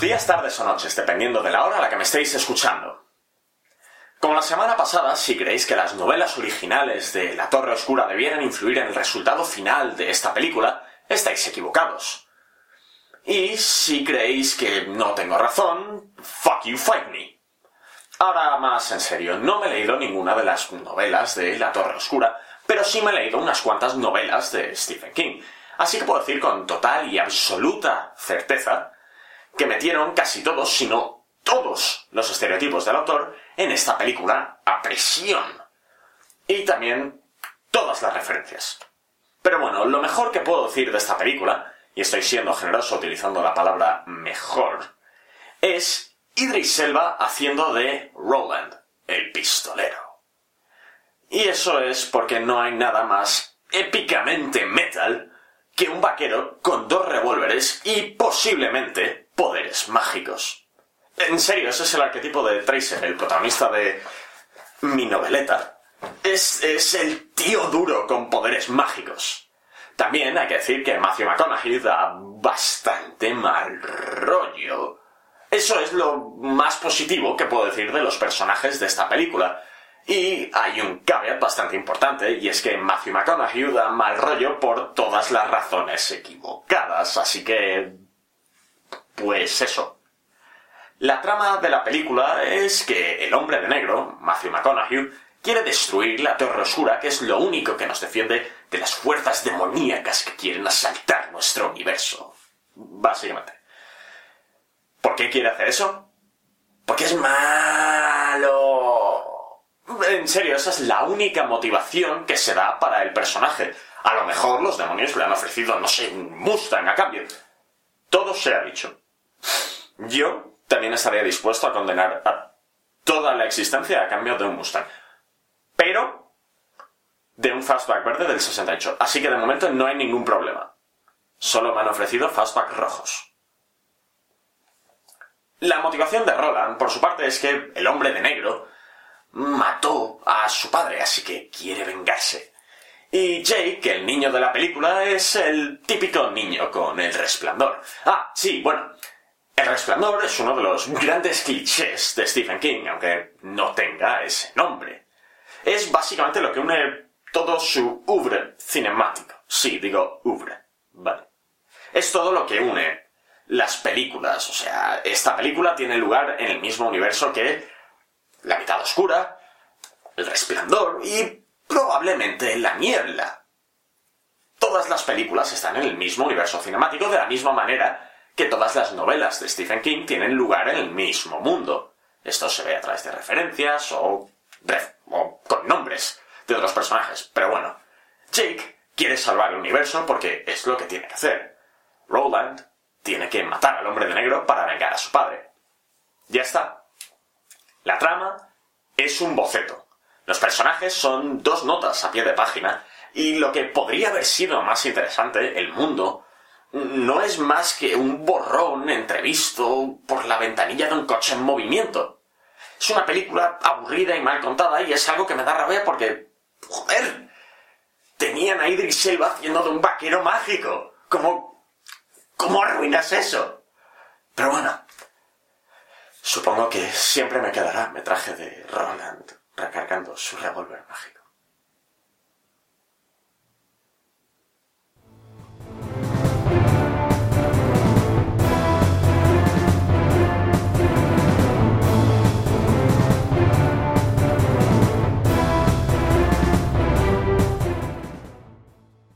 días, tardes o noches, dependiendo de la hora a la que me estéis escuchando. Como la semana pasada, si creéis que las novelas originales de La Torre Oscura debieran influir en el resultado final de esta película, estáis equivocados. Y si creéis que no tengo razón, fuck you, fight me. Ahora más en serio, no me he leído ninguna de las novelas de La Torre Oscura, pero sí me he leído unas cuantas novelas de Stephen King. Así que puedo decir con total y absoluta certeza que metieron casi todos, si no todos, los estereotipos del autor en esta película a presión. Y también todas las referencias. Pero bueno, lo mejor que puedo decir de esta película, y estoy siendo generoso utilizando la palabra mejor, es Idris Elba haciendo de Roland, el pistolero. Y eso es porque no hay nada más épicamente metal que un vaquero con dos revólveres y posiblemente poderes mágicos. En serio, ese es el arquetipo de Tracer, el protagonista de mi noveleta. Es, es el tío duro con poderes mágicos. También hay que decir que Matthew McConaughey da bastante mal rollo. Eso es lo más positivo que puedo decir de los personajes de esta película. Y hay un caveat bastante importante, y es que Matthew McConaughey da mal rollo por todas las razones equivocadas, así que... Pues eso. La trama de la película es que el hombre de negro, Matthew McConaughey, quiere destruir la Torre Oscura, que es lo único que nos defiende de las fuerzas demoníacas que quieren asaltar nuestro universo. Básicamente. ¿Por qué quiere hacer eso? Porque es malo. En serio, esa es la única motivación que se da para el personaje. A lo mejor los demonios le han ofrecido, no sé, un Mustang a cambio. Todo se ha dicho. Yo también estaría dispuesto a condenar a toda la existencia a cambio de un Mustang. Pero de un fastback verde del 68. Así que de momento no hay ningún problema. Solo me han ofrecido fastback rojos. La motivación de Roland, por su parte, es que el hombre de negro mató a su padre, así que quiere vengarse. Y Jake, el niño de la película, es el típico niño con el resplandor. Ah, sí, bueno. El resplandor es uno de los grandes clichés de Stephen King, aunque no tenga ese nombre. Es básicamente lo que une todo su oeuvre cinemático. Sí, digo oeuvre. Vale. Es todo lo que une las películas. O sea, esta película tiene lugar en el mismo universo que La mitad oscura, El resplandor y probablemente La niebla. Todas las películas están en el mismo universo cinemático de la misma manera que todas las novelas de Stephen King tienen lugar en el mismo mundo. Esto se ve a través de referencias o, o con nombres de otros personajes. Pero bueno, Jake quiere salvar el universo porque es lo que tiene que hacer. Roland tiene que matar al hombre de negro para vengar a su padre. Ya está. La trama es un boceto. Los personajes son dos notas a pie de página y lo que podría haber sido más interesante, el mundo, no es más que un borrón entrevisto por la ventanilla de un coche en movimiento. Es una película aburrida y mal contada y es algo que me da rabia porque... ¡Joder! Tenían a Idris Elba haciendo de un vaquero mágico. ¿Cómo... ¿Cómo arruinas eso? Pero bueno, supongo que siempre me quedará metraje de Roland recargando su revólver mágico.